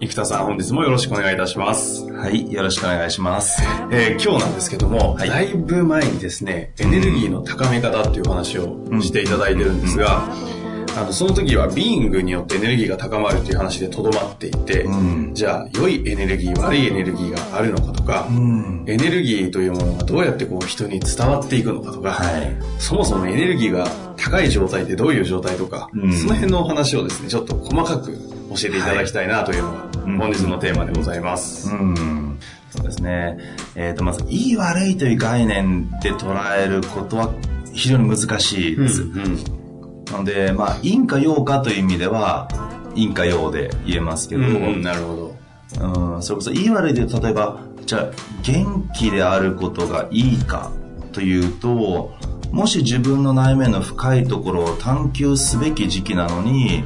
生田さん、本日もよろしくお願いいたします。はい、よろしくお願いします。えー、今日なんですけども、はい、だいぶ前にですね、エネルギーの高め方っていう話をしていただいてるんですが、あの、その時はビーングによってエネルギーが高まるという話でとどまっていて、うん、じゃあ、良いエネルギー、悪いエネルギーがあるのかとか、うん、エネルギーというものがどうやってこう人に伝わっていくのかとか、はい、そもそもエネルギーが高い状態ってどういう状態とか、うん、その辺のお話をですね、ちょっと細かく教えていただきたいなというのが、本日のテーマでございます。そうですね。えっ、ー、と、まず、いい悪いという概念で捉えることは非常に難しいです。うんうんなので、まあ、陰か陽かという意味では、陰か陽で言えますけど、うん、なるほど。うん、それこそ、いい悪いで、例えば、じゃあ、元気であることがいいかというと、もし自分の内面の深いところを探求すべき時期なのに、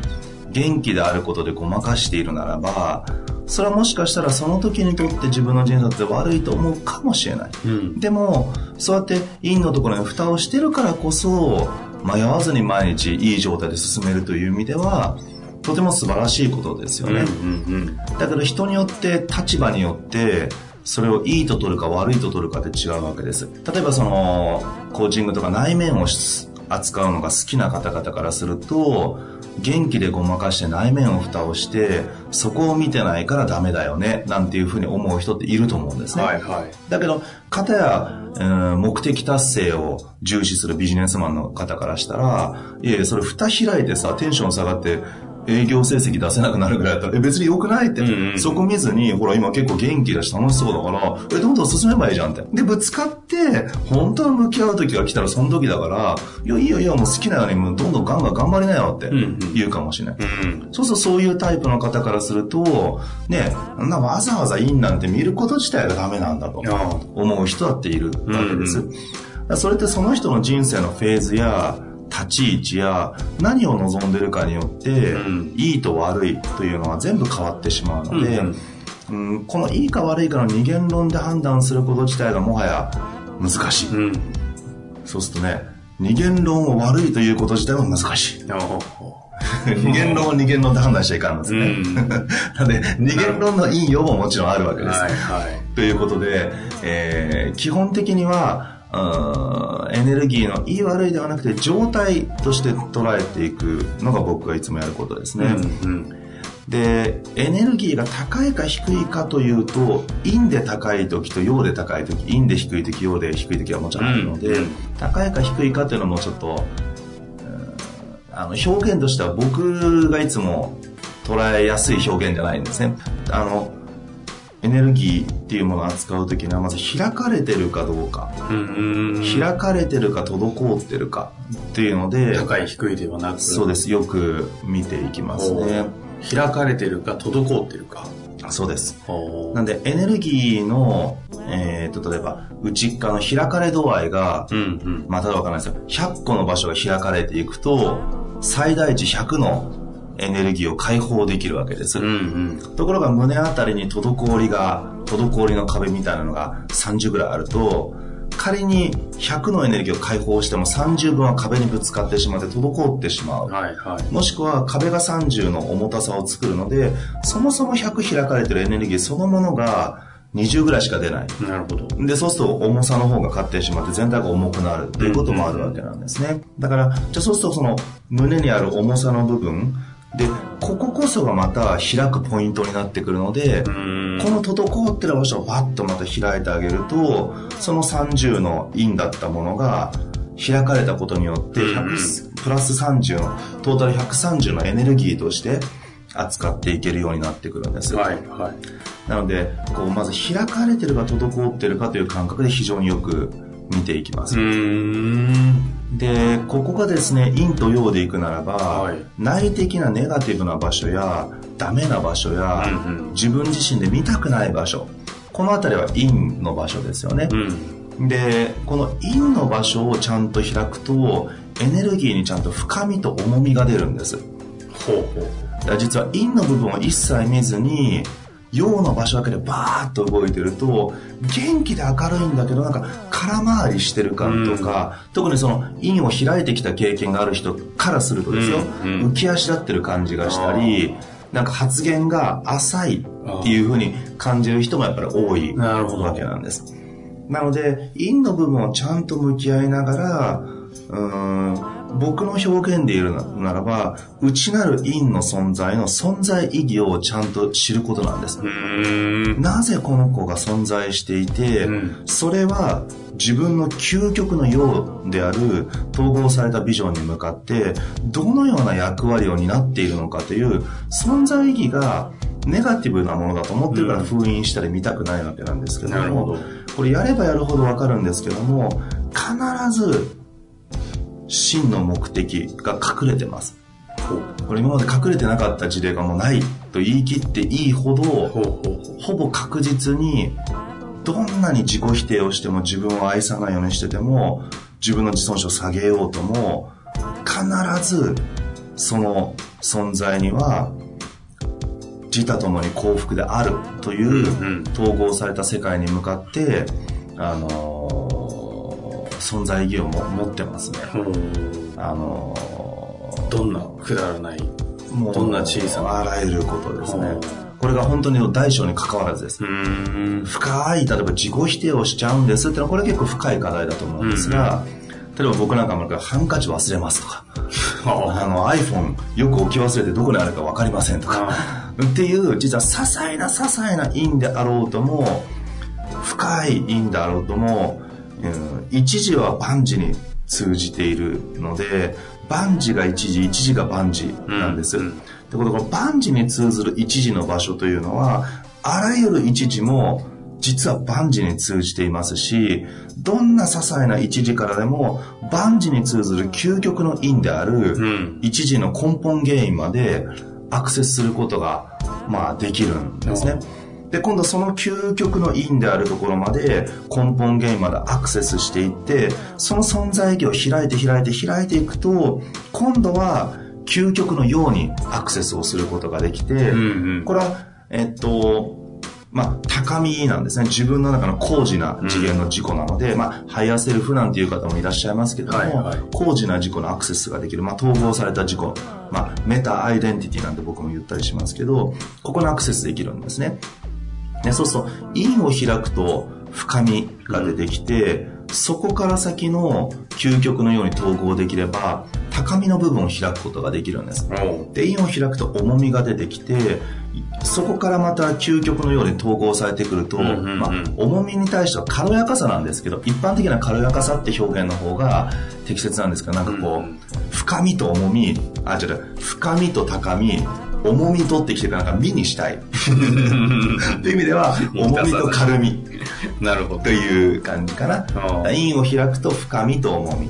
元気であることでごまかしているならば、それはもしかしたらその時にとって自分の人生って悪いと思うかもしれない。うん、でも、そうやって陰のところに蓋をしてるからこそ、迷わずに毎日いい状態で進めるという意味ではとても素晴らしいことですよね、うんうんうん、だけど人によって立場によってそれをいいと取るか悪いと取るかって違うわけです。例えばそのコーチングとか内面を扱うのが好きな方々からすると元気でごまかして内面を蓋をしてそこを見てないからダメだよねなんていうふうに思う人っていると思うんですね、はいはい、だけど方や、えー、目的達成を重視するビジネスマンの方からしたらいえそれ蓋開いてさテンション下がって営業成績出せなくなるぐらいだったら、え、別に良くないって、うんうん、そこ見ずに、ほら、今結構元気だし楽しそうだから、え、どんどん進めばいいじゃんって。で、ぶつかって、本当に向き合う時が来たらその時だから、いや、いいよいいよ、もう好きなように、もうどんどんガンガン頑張りなよって言うかもしれない。うんうん、そうするとそういうタイプの方からすると、ね、なわざわざいいなんて見ること自体がダメなんだと思う人だっているわけです。うんうん、それってその人の人生のフェーズや、立ち位置や何を望んでるかによって、うん、いいと悪いというのは全部変わってしまうので、うん、うん、このいいか悪いかの二元論で判断すること自体がもはや難しい、うん、そうするとね二元論を悪いということ自体も難しい。二元論を二元論で判断しちゃいかんですね。なので、二元論のいいよももちろんあるわけです。はいはい、ということで、えー、基本的には、エネルギーのいい悪いではなくて状態として捉えていくのが僕がいつもやることですね。うんうんで、エネルギーが高いか低いかというと、陰で高い時と陽で高い時、陰で低い時、陽で低い時はもちろんあるので、うん、高いか低いかというのもちょっと、あの表現としては僕がいつも捉えやすい表現じゃないんですね。あの、エネルギーっていうものを扱う時にはまず開かれてるかどうか。開かれてるか滞ってるかっていうので高い低いではなく。そうです。よく見ていきますね。開かれてるか滞ってるか。そうです。なんでエネルギーの、えーと、例えば内側の開かれ度合いが、うんうん、まあただわからないですよ。100個の場所が開かれていくと最大値100のエネルギーを解放できるわけです。うんうん、ところが胸あたりに滞りが、滞りの壁みたいなのが30ぐらいあると、仮に100のエネルギーを解放しても30分は壁にぶつかってしまって滞ってしまう。はいはい、もしくは壁が30の重たさを作るので、そもそも100開かれてるエネルギーそのものが20ぐらいしか出ない。なるほど。で、そうすると重さの方が勝ってしまって全体が重くなるっていうこともあるわけなんですね。だから、じゃあそうするとその胸にある重さの部分、で、こここそがまた開くポイントになってくるので、この滞ってる場所をバッとまた開いてあげると、その30のインだったものが開かれたことによって100、プラス30の、トータル130のエネルギーとして扱っていけるようになってくるんです。はい、はい。なので、こう、まず開かれてるか滞ってるかという感覚で非常によく見ていきます。ん。で、ここがですね、陰と陽でいくならば、はい内的なネガティブな場所や、ダメな場所や、うんうん自分自身で見たくない場所、このあたりは陰の場所ですよね。うん。で、この陰の場所をちゃんと開くと、エネルギーにちゃんと深みと重みが出るんです。ほうほう。実は陰の部分を一切見ずに陽の場所だけでバーッと動いてると元気で明るいんだけどなんか空回りしてる感とか、特にその陰を開いてきた経験がある人からするとですよ、うんうん。浮き足立ってる感じがしたりなんか発言が浅いっていう風に感じる人もやっぱり多いなるほど。わけなんです。なので、陰の部分をちゃんと向き合いながら、うーん僕の表現で言うならば、内なる陰の存在の存在意義をちゃんと知ることなんです。うん。なぜこの子が存在していて、うんそれは自分の究極のようである統合されたビジョンに向かってどのような役割を担っているのかという存在意義がネガティブなものだと思ってるから封印したり見たくないわけなんですけども、なるほど。これやればやるほどわかるんですけども必ず真の目的が隠れてます。これ今まで隠れてなかった事例がもうないと言い切っていいほどほぼ確実にどんなに自己否定をしても自分を愛さないようにしてても自分の自尊心を下げようとも必ずその存在には自他ともに幸福であるという統合された世界に向かって、あのー存在意義をも持ってますね。あのーどんなくだらない。もうどんな小さなあらゆることですね。これが本当に大小に関わらずです。うん。深い、例えば自己否定をしちゃうんですってのは、これ結構深い課題だと思うんですが、例えば僕なんかもハンカチ忘れますとか、あの iPhone よく置き忘れてどこにあるか分かりませんとか、っていう、実は些細な些細な因であろうとも、深い因であろうとも、うん一時は万事に通じているので、万事が一時、一時が万事なんです。うんうんってことは、この万事に通ずる一時の場所というのは、あらゆる一時も、実は万事に通じていますし、どんな些細な一時からでも、万事に通ずる究極の因である、うん。一時の根本原因までアクセスすることが、まあ、できるんですね。で、今度その究極の因であるところまで根本原因までアクセスしていって、その存在意義を開いて開いて開いていくと、今度は究極のようにアクセスをすることができて、うんうん。これは、えっと、まあ、高みなんですね。自分の中の高次な次元の自己なので、まあ、 higher self なんていう方もいらっしゃいますけども、はいはい高次な自己のアクセスができる、まあ、統合された自己、まあ、メタアイデンティティなんて僕も言ったりしますけど、ここにアクセスできるんですね。でそうすると、陰を開くと深みが出てきて、そこから先の究極のように統合できれば、高みの部分を開くことができるんです。で、因を開くと重みが出てきて、そこからまた究極のように統合されてくると、まあ、重みに対しては軽やかさなんですけど、一般的な軽やかさって表現の方が適切なんですけど、なんかこう、うん。深みと重み、あ、違う、深みと高み、重み取ってきてからなんか身にしたい。っていう意味では、重みと軽み なるほどと。いう感じかな。ああ因を開くと深みと重み。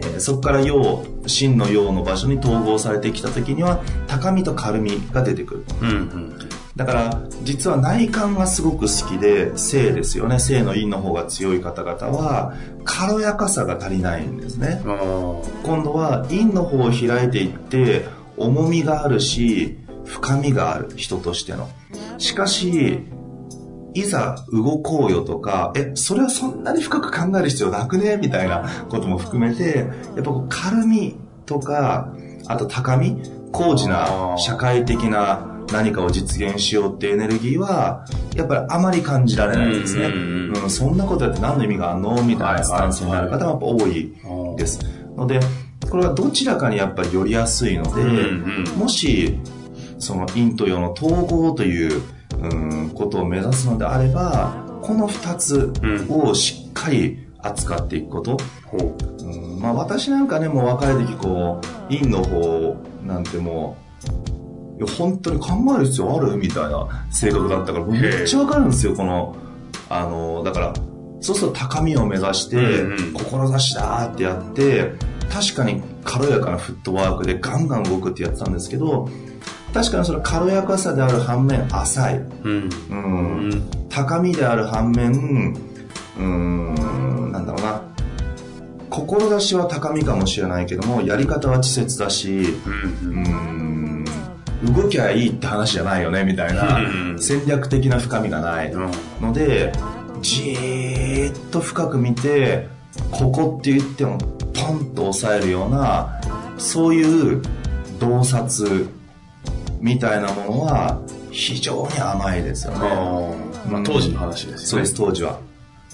えーそこから陽、真の陽の場所に統合されてきた時には、高みと軽みが出てくる。うんうん。だから、実は内観がすごく好きで、性ですよね。性の陰の方が強い方々は、軽やかさが足りないんですね。今度は陰の方を開いていって、重みがあるし、深みがある、人としての。しかし、いざ動こうよとか、え、それはそんなに深く考える必要なくね？みたいなことも含めて、やっぱこう軽みとか、あと高み、高次な社会的な何かを実現しようってエネルギーは、やっぱりあまり感じられないですね。うんうんうんうん。そんなことやって何の意味があるの？みたいなスタンスになる方がやっぱ多いです。ので、これはどちらかにやっぱり寄りやすいので、うんうん。もし、その陰と陽の統合という、うん、ことを目指すのであれば、この二つをしっかり扱っていくこと。ほう。うんうん、まあ私なんかね、もう若い時こう、陰の方なんてもう、いや本当に考える必要あるみたいな性格だったから、めっちゃわかるんですよ、この、あの、だから、そうすると高みを目指して、志だってやって、確かに軽やかなフットワークでガンガン動くってやってたんですけど、確かにその軽やかさである反面浅い。うん。うん、高みである反面、うん、なんだろうな。志は高みかもしれないけども、やり方は稚拙だし、うん、うん動きゃいいって話じゃないよね、みたいな、戦略的な深みがないので、じーっと深く見て、ここって言ってもポンと押さえるような、そういう洞察みたいなものは非常に甘いですよね。まあ、当時の話ですよね。そうです、当時は。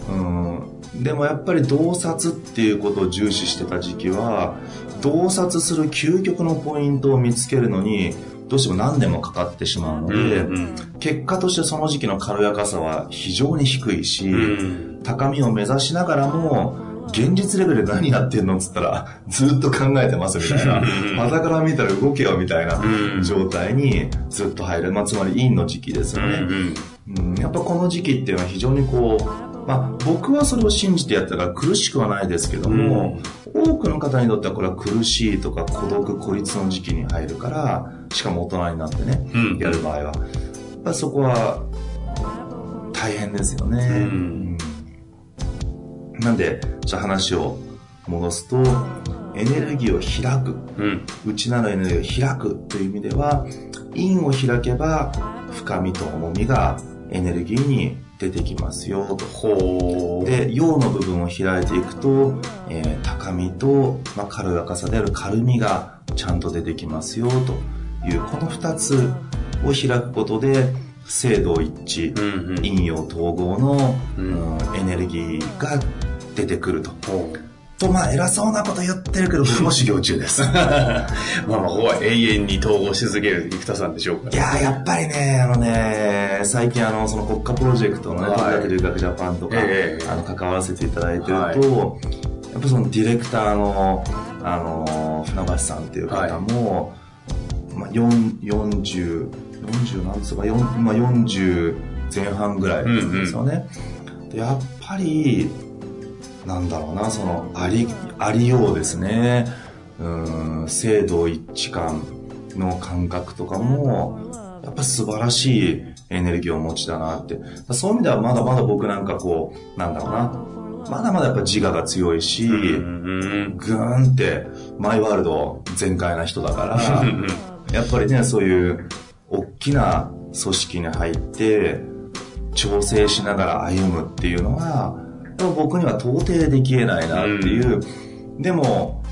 うん、でもやっぱり洞察っていうことを重視してた時期は、洞察する究極のポイントを見つけるのに、どうしても何年もかかってしまうので、うんうん、結果としてその時期の軽やかさは非常に低いし、うん、高みを目指しながらも、現実レベルで何やってんのっつったら、ずっと考えてますみたいな、またから見たら動けよみたいな状態にずっと入る。まあ、つまり陰の時期ですよね。うん、やっぱこの時期っていうのは非常にこう、まあ、僕はそれを信じてやったから苦しくはないですけども、うん、多くの方にとってはこれは苦しいとか孤独孤立の時期に入るからしかも大人になってね、うん、やる場合は。やっぱそこは大変ですよね、うん、なんでじゃあ話を戻すとエネルギーを開く、内なるエネルギーを開くという意味では陰を開けば深みと重みがエネルギーに出てきますよ。と。で、陽の部分を開いていくと、えー、高みと、まあ、軽やかさである軽みがちゃんと出てきますよという、この二つを開くことで、精度一致、うんうん、陰陽統合の、うん、エネルギーが出てくると。と、まあ、偉そうなこと言ってるけど、僕も修行中です。まあまあ、ここは永遠に統合し続ける生田さんでしょうか、いややっぱりね、あのね、最近あの、その国家プロジェクトのね、はい、留学留学ジャパンとか、えー、あの、関わらせていただいてると、はい、やっぱそのディレクターの、あの、船橋さんっていう方も、はい、まあ、4 40、40なんつうか、まあ、40前半ぐらいですよね。うんうん、やっぱり、なんだろうな、その、あり、ありようですね。うん、制度一致感の感覚とかも、やっぱ素晴らしいエネルギーをお持ちだなって。そういう意味ではまだまだ僕なんかこう、なんだろうな。まだまだやっぱ自我が強いし、ぐーんってマイワールド全開な人だから、やっぱりね、そういう大きな組織に入って、調整しながら歩むっていうのは、僕には到底できえないなっていう、うん、でも、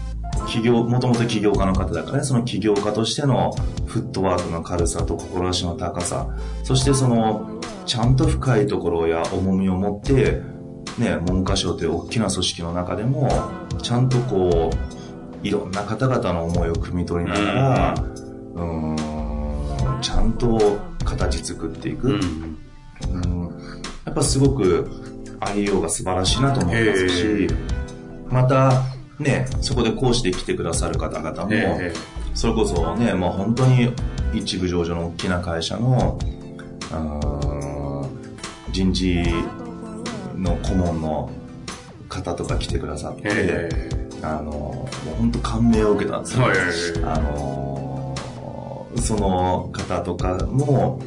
企業、もともと起業家の方だからね、その起業家としてのフットワークの軽さと志の高さ、そしてその、ちゃんと深いところや重みを持って、ね、文科省という大きな組織の中でも、ちゃんとこう、いろんな方々の思いを汲み取りながら、うん、ちゃんと形作っていく。うん、うんやっぱすごくありようが素晴らしいなと思いますし、また、ね、そこで講師で来てくださる方々も、それこそね、もう本当に一部上場の大きな会社の、人事の顧問の方とか来てくださって、あの、もう本当感銘を受けたんですよ。あの、その方とかも、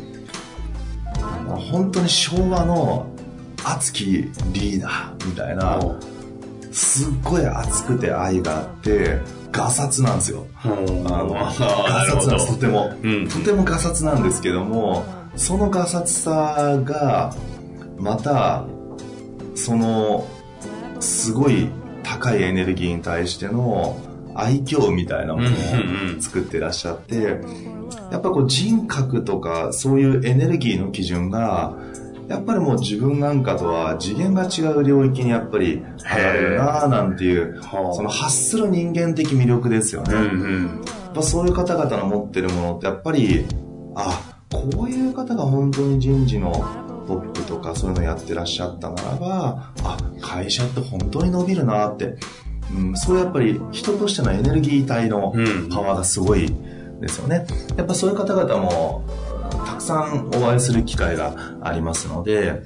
本当に昭和の熱きリーダーみたいな、すっごい熱くて愛があって、ガサツなんですよ。あの、ガサツなんです、とても、うん。とてもガサツなんですけども、そのガサツさが、また、その、すごい高いエネルギーに対しての愛嬌みたいなものを作ってらっしゃって、やっぱこう人格とかそういうエネルギーの基準がやっぱりもう自分なんかとは次元が違う領域にやっぱり上がれるなぁなんていう、その発する人間的魅力ですよね。うんうん、やっぱそういう方々の持ってるものってやっぱり、あ、こういう方が本当に人事のトップとかそういうのやってらっしゃったならば、あ、会社って本当に伸びるなって。うん、そういうやっぱり人としてのエネルギー体のパワーがすごいですよね。やっぱそういう方々もたくさんお会いする機会がありますので、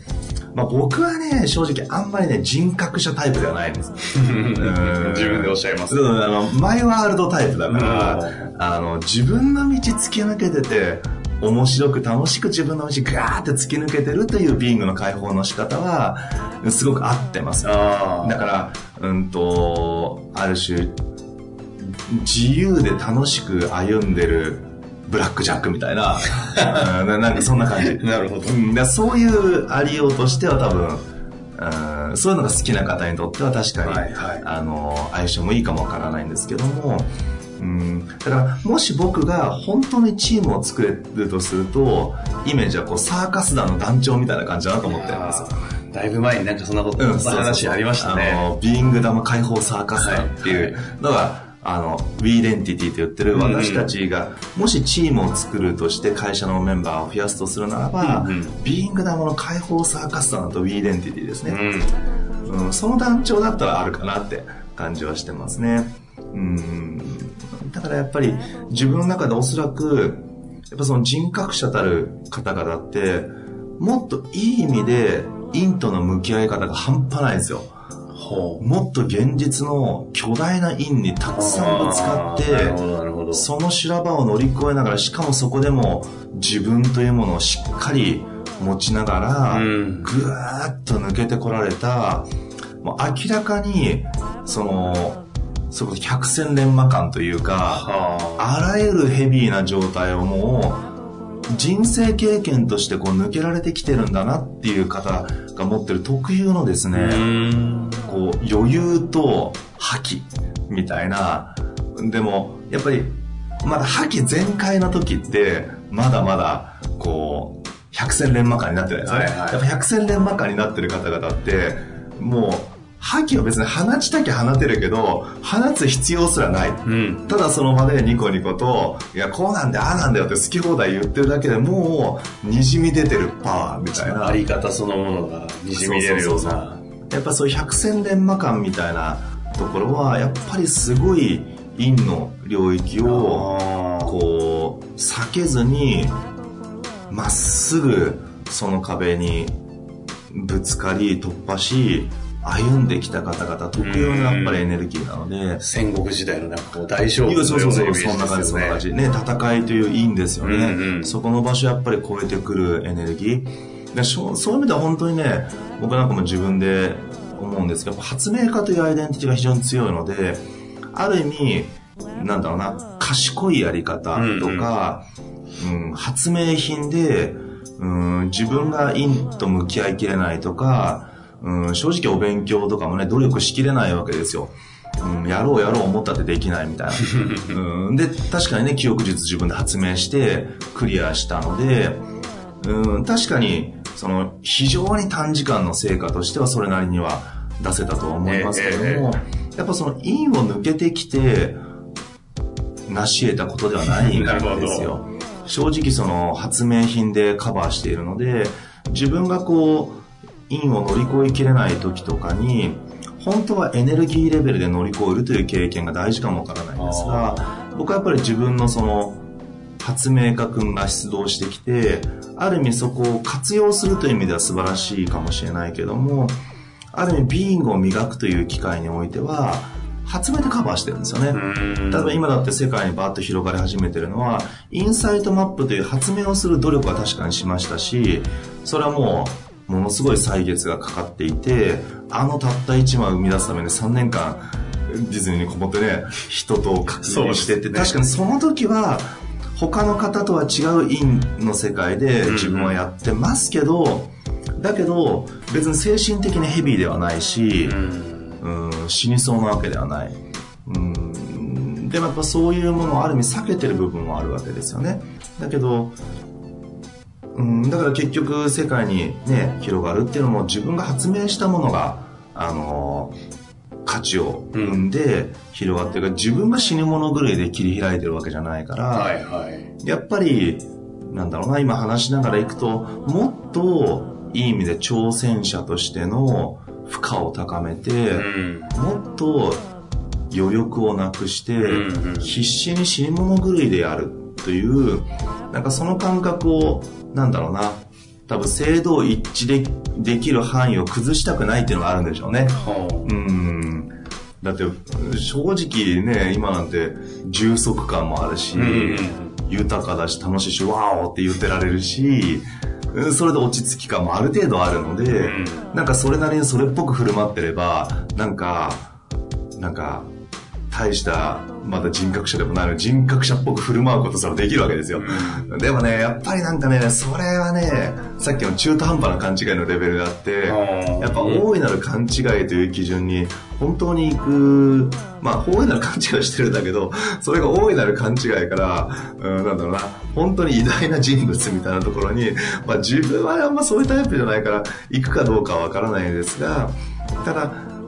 まあ、僕はね、正直あんまりね、人格者タイプではないんです。自分でおっしゃいます。あの、マイワールドタイプだから、あの、自分の道突き抜けてて、面白く楽しく自分の道ガーって突き抜けてるというビーングの解放の仕方は、すごく合ってます。だから、うんと、ある種、自由で楽しく歩んでるブラックジャックみたいな、なんかそんな感じ。なるほど。うん、そういうありようとしては多分、うん、そういうのが好きな方にとっては確かに、はいはい、あの、相性もいいかもわからないんですけども、うん、だからもし僕が本当にチームを作れるとするとイメージはこうサーカス団の団長みたいな感じだなと思ってるんですだいぶ前になんかそんなこと、うん、話ありましたね。あのビーングダム解放サーカス団っていうのが、はい。はいあの、We Identity と言ってる私たちが、もしチームを作るとして会社のメンバーを増やすとするならば、うん。うん、ビーイングダムの解放サーカス団と We Identity ですね、うん、うん、その団長だったらあるかなって感じはしてますね。うん。だからやっぱり自分の中でおそらく、やっぱその人格者たる方々って、もっといい意味で、陰との向き合い方が半端ないですよ。もっと現実の巨大な因にたくさんぶつかってその修羅場を乗り越えながらしかもそこでも自分というものをしっかり持ちながら、うん、ぐーっと抜けてこられたもう明らかにそのそこ百戦錬磨感というかあ。らゆるヘビーな状態をもう人生経験としてこう抜けられてきてるんだなっていう方が持ってる特有のですね、こう余裕と覇気みたいな、でもやっぱりまだ覇気全開の時ってまだまだこう百戦錬磨感になってないですね。はいはい、やっぱ百戦錬磨感になってる方々ってもう覇気を別に放ちたきゃ放てるけど、放つ必要すらない。うん、ただその場でニコニコと、いや、こうなんで、ああなんだよって好き放題言ってるだけでもう、滲み出てるパワーみたいな。あり方そのものが滲み出るような。やっぱそういう百戦錬磨感みたいなところは、やっぱりすごい陰の領域を、こう、避けずに、まっすぐその壁にぶつかり突破し歩んできた方々特有のやっぱりエネルギーなので。戦国時代のなんかこう大勝負のそうそうそう、そんな感じ、そんな感じ。ね、戦いといういいんですよね、うんうん。そこの場所やっぱり超えてくるエネルギー。でそういう意味では本当にね、僕なんかも自分で思うんですけど、発明家というアイデンティティが非常に強いので、ある意味、なんだろうな、賢いやり方とか、うん、うん、発明品で、うん、自分が陰と向き合いきれないとか、うん、正直お勉強とかもね、努力しきれないわけですよ。うん、やろうやろう思ったってできないみたいな。うん、で、確かにね、記憶術自分で発明してクリアしたので、うん、確かに、その、非常に短時間の成果としてはそれなりには出せたとは思いますけども、えーえー、やっぱその、陰を抜けてきて、成し得たことではないんですよ。正直その、発明品でカバーしているので、自分がこう、因を乗り越えきれない時とかに、本当はエネルギーレベルで乗り越えるという経験が大事かもわからないんですが、僕はやっぱり自分のその、発明家君が出動してきて、ある意味そこを活用するという意味では素晴らしいかもしれないけども、ある意味ビーイングを磨くという機会においては、発明でカバーしてるんですよね。例えば今だって世界にバーッと広がり始めてるのは、インサイトマップという発明をする努力は確かにしましたし、それはもうものすごい歳月がかかっていて、あのたった1枚生み出すために3年間、ディズニーにこもってね、人と確認してて、ね、確かにその時は、他の方とは違う陰の世界で自分はやってますけど、うん、だけど、別に精神的にヘビーではないし、うん、うん死にそうなわけではない。うん、でもやっぱそういうものをある意味避けてる部分もあるわけですよね。だけど、うん、だから結局世界にね、広がるっていうのも自分が発明したものが、あのー、価値を生んで広がってる。から、自分が死に物狂いで切り開いてるわけじゃないから、はいはい、やっぱり、なんだろうな、今話しながらいくと、もっといい意味で挑戦者としての負荷を高めて、うん、もっと余力をなくして、必死に死に物狂いでやるという、なんかその感覚を、なんだろうな、多分制度一致でできる範囲を崩したくないっていうのがあるんでしょうね。はうん。だって、正直ね、今なんて充足感もあるし、うんうん豊かだし楽しいし、ワーオって言ってられるし、うんそれで落ち着き感もある程度あるので、んなんかそれなりにそれっぽく振る舞ってれば、なんか、なんか、大した、まだ人格者でもないのに人格者っぽく振る舞うことすらできるわけですよ。でもね、やっぱりなんかね、それはね、さっきの中途半端な勘違いのレベルがあって、うんやっぱ大いなる勘違いという基準に本当に行く、まあ大いなる勘違いをしてるんだけど、それが大いなる勘違いから、うん、なんだろうな、本当に偉大な人物みたいなところに、まあ自分はあんまそういうタイプじゃないから、行くかどうかはわからないんですが、ただ、うん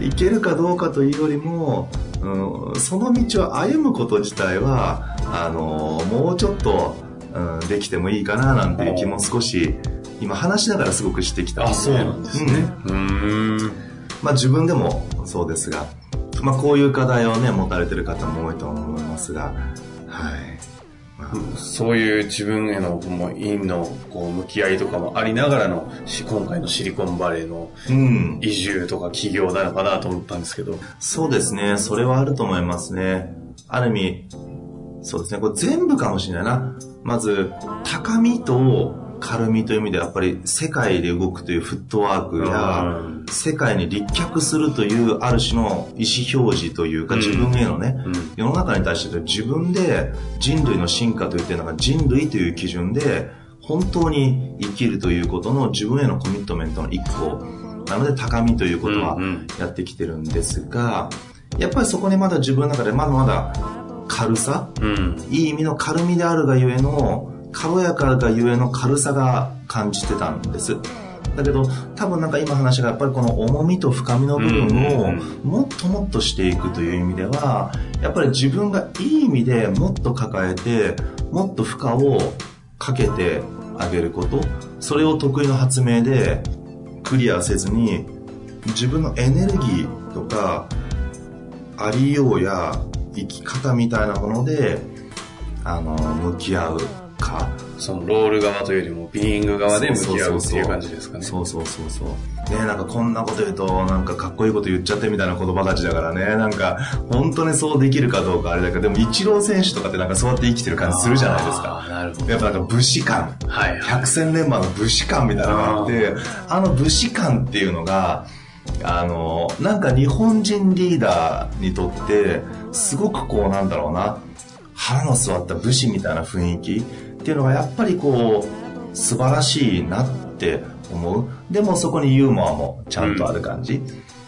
行けるかどうかというよりも、うん、その道を歩むこと自体は、あの、もうちょっと、うん、できてもいいかななんていう気も少し、今話しながらすごくしてきたあ、そうなんですね。うーん。まあ自分でもそうですが、まあこういう課題をね、持たれてる方も多いと思いますが、そういう自分へのもう陰のこう向き合いとかもありながらのし今回のシリコンバレーのうん。移住とか起業なのかなと思ったんですけど。そうですね。それはあると思いますね。ある意味、そうですね。これ全部かもしれないな。まず、高みと軽みという意味でやっぱり世界で動くというフットワークや、うん。世界に立脚するというある種の意思表示というか、うん。自分へのね、うん。世の中に対して自分で人類の進化と言ってるのが人類という基準で本当に生きるということの自分へのコミットメントの一個。なので高みということはうんうん。やってきてるんですが、やっぱりそこにまだ自分の中でまだまだ軽さうん。いい意味の軽みであるがゆえの軽やかがゆえの軽さが感じてたんです。だけど多分なんか今話がやっぱりこの重みと深みの部分をうんもっともっとしていくという意味ではやっぱり自分がいい意味でもっと抱えてもっと負荷をかけてあげることそれを得意の発明でクリアせずに自分のエネルギーとかありようや生き方みたいなものであの向き合うかそのロール側というよりもビーイング側で向き合うっていう感じですかね。そうそうそうそうねなんかこんなこと言うとなんかかっこいいこと言っちゃってみたいな言葉たちだからねなんか本当にそうできるかどうかあれだけどでもイチロー選手とかってなんかそうやって生きてる感じするじゃないですかなるほど。やっぱなんか武士感はいはい。百戦錬磨の武士感みたいなのがあってあの武士感っていうのがあのなんか日本人リーダーにとってすごくこうなんだろうな腹の据わった武士みたいな雰囲気っていうのがやっぱりこう素晴らしいなって思うでもそこにユーモアもちゃんとある感じ、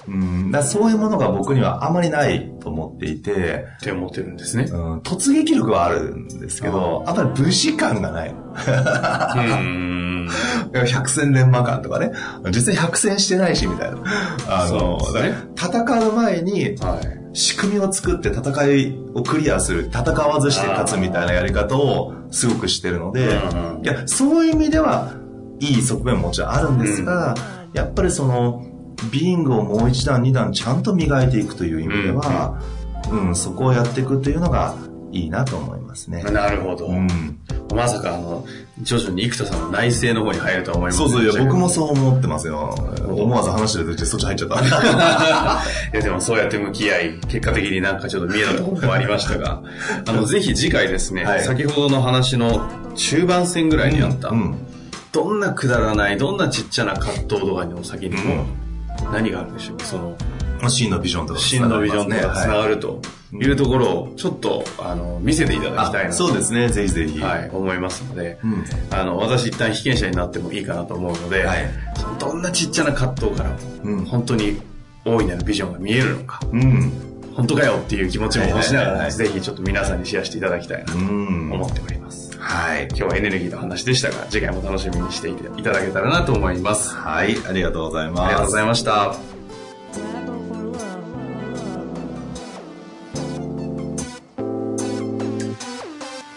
うん、だそういうものが僕にはあまりないと思っていて、って思ってるんですね。うん、突撃力はあるんですけど、あんまり武士感がない。うーん。百戦錬磨感とかね。実際百戦してないし、みたいな。あの、ね戦う前にはい。仕組みを作って戦いをクリアする、戦わずして勝つみたいなやり方をすごくしてるので、うんうんいや、そういう意味では、いい側面ももちろんあるんですが、やっぱりその、ビーイングをもう一段二段ちゃんと磨いていくという意味では、うん、そこをやっていくというのがいいなと思いますね。なるほど。うん。まさか、あの、徐々に生田さんの内政の方に入るとは思いますそうそう、いや、僕もそう思ってますよ。思わず話してる途中でそっち入っちゃった。いやでもそうやって向き合い、結果的になんかちょっと見えたところもありましたが、あの、ぜひ次回ですね、はい先ほどの話の中盤戦ぐらいにあった、うん。どんなくだらない、どんなちっちゃな葛藤とかの先にも、う何があるんでしょう？その、まあ真のビジョンとか真のビジョンとかつなはがるというところを、ちょっと、あの、見せていただきたいあなと。そうですね、ぜひぜひ。はい、思いますので、うん。あの、私一旦被験者になってもいいかなと思うので、はいどんなちっちゃな葛藤からも、うん本当に大いなるビジョンが見えるのか、うん。本当かよっていう気持ちも持ちながら、ぜひちょっと皆さんにシェアしていただきたいなとうん。思っております。はい。今日はエネルギーの話でしたが、次回も楽しみにしていただけたらなと思います。はい、ありがとうございます。ありがとうございました。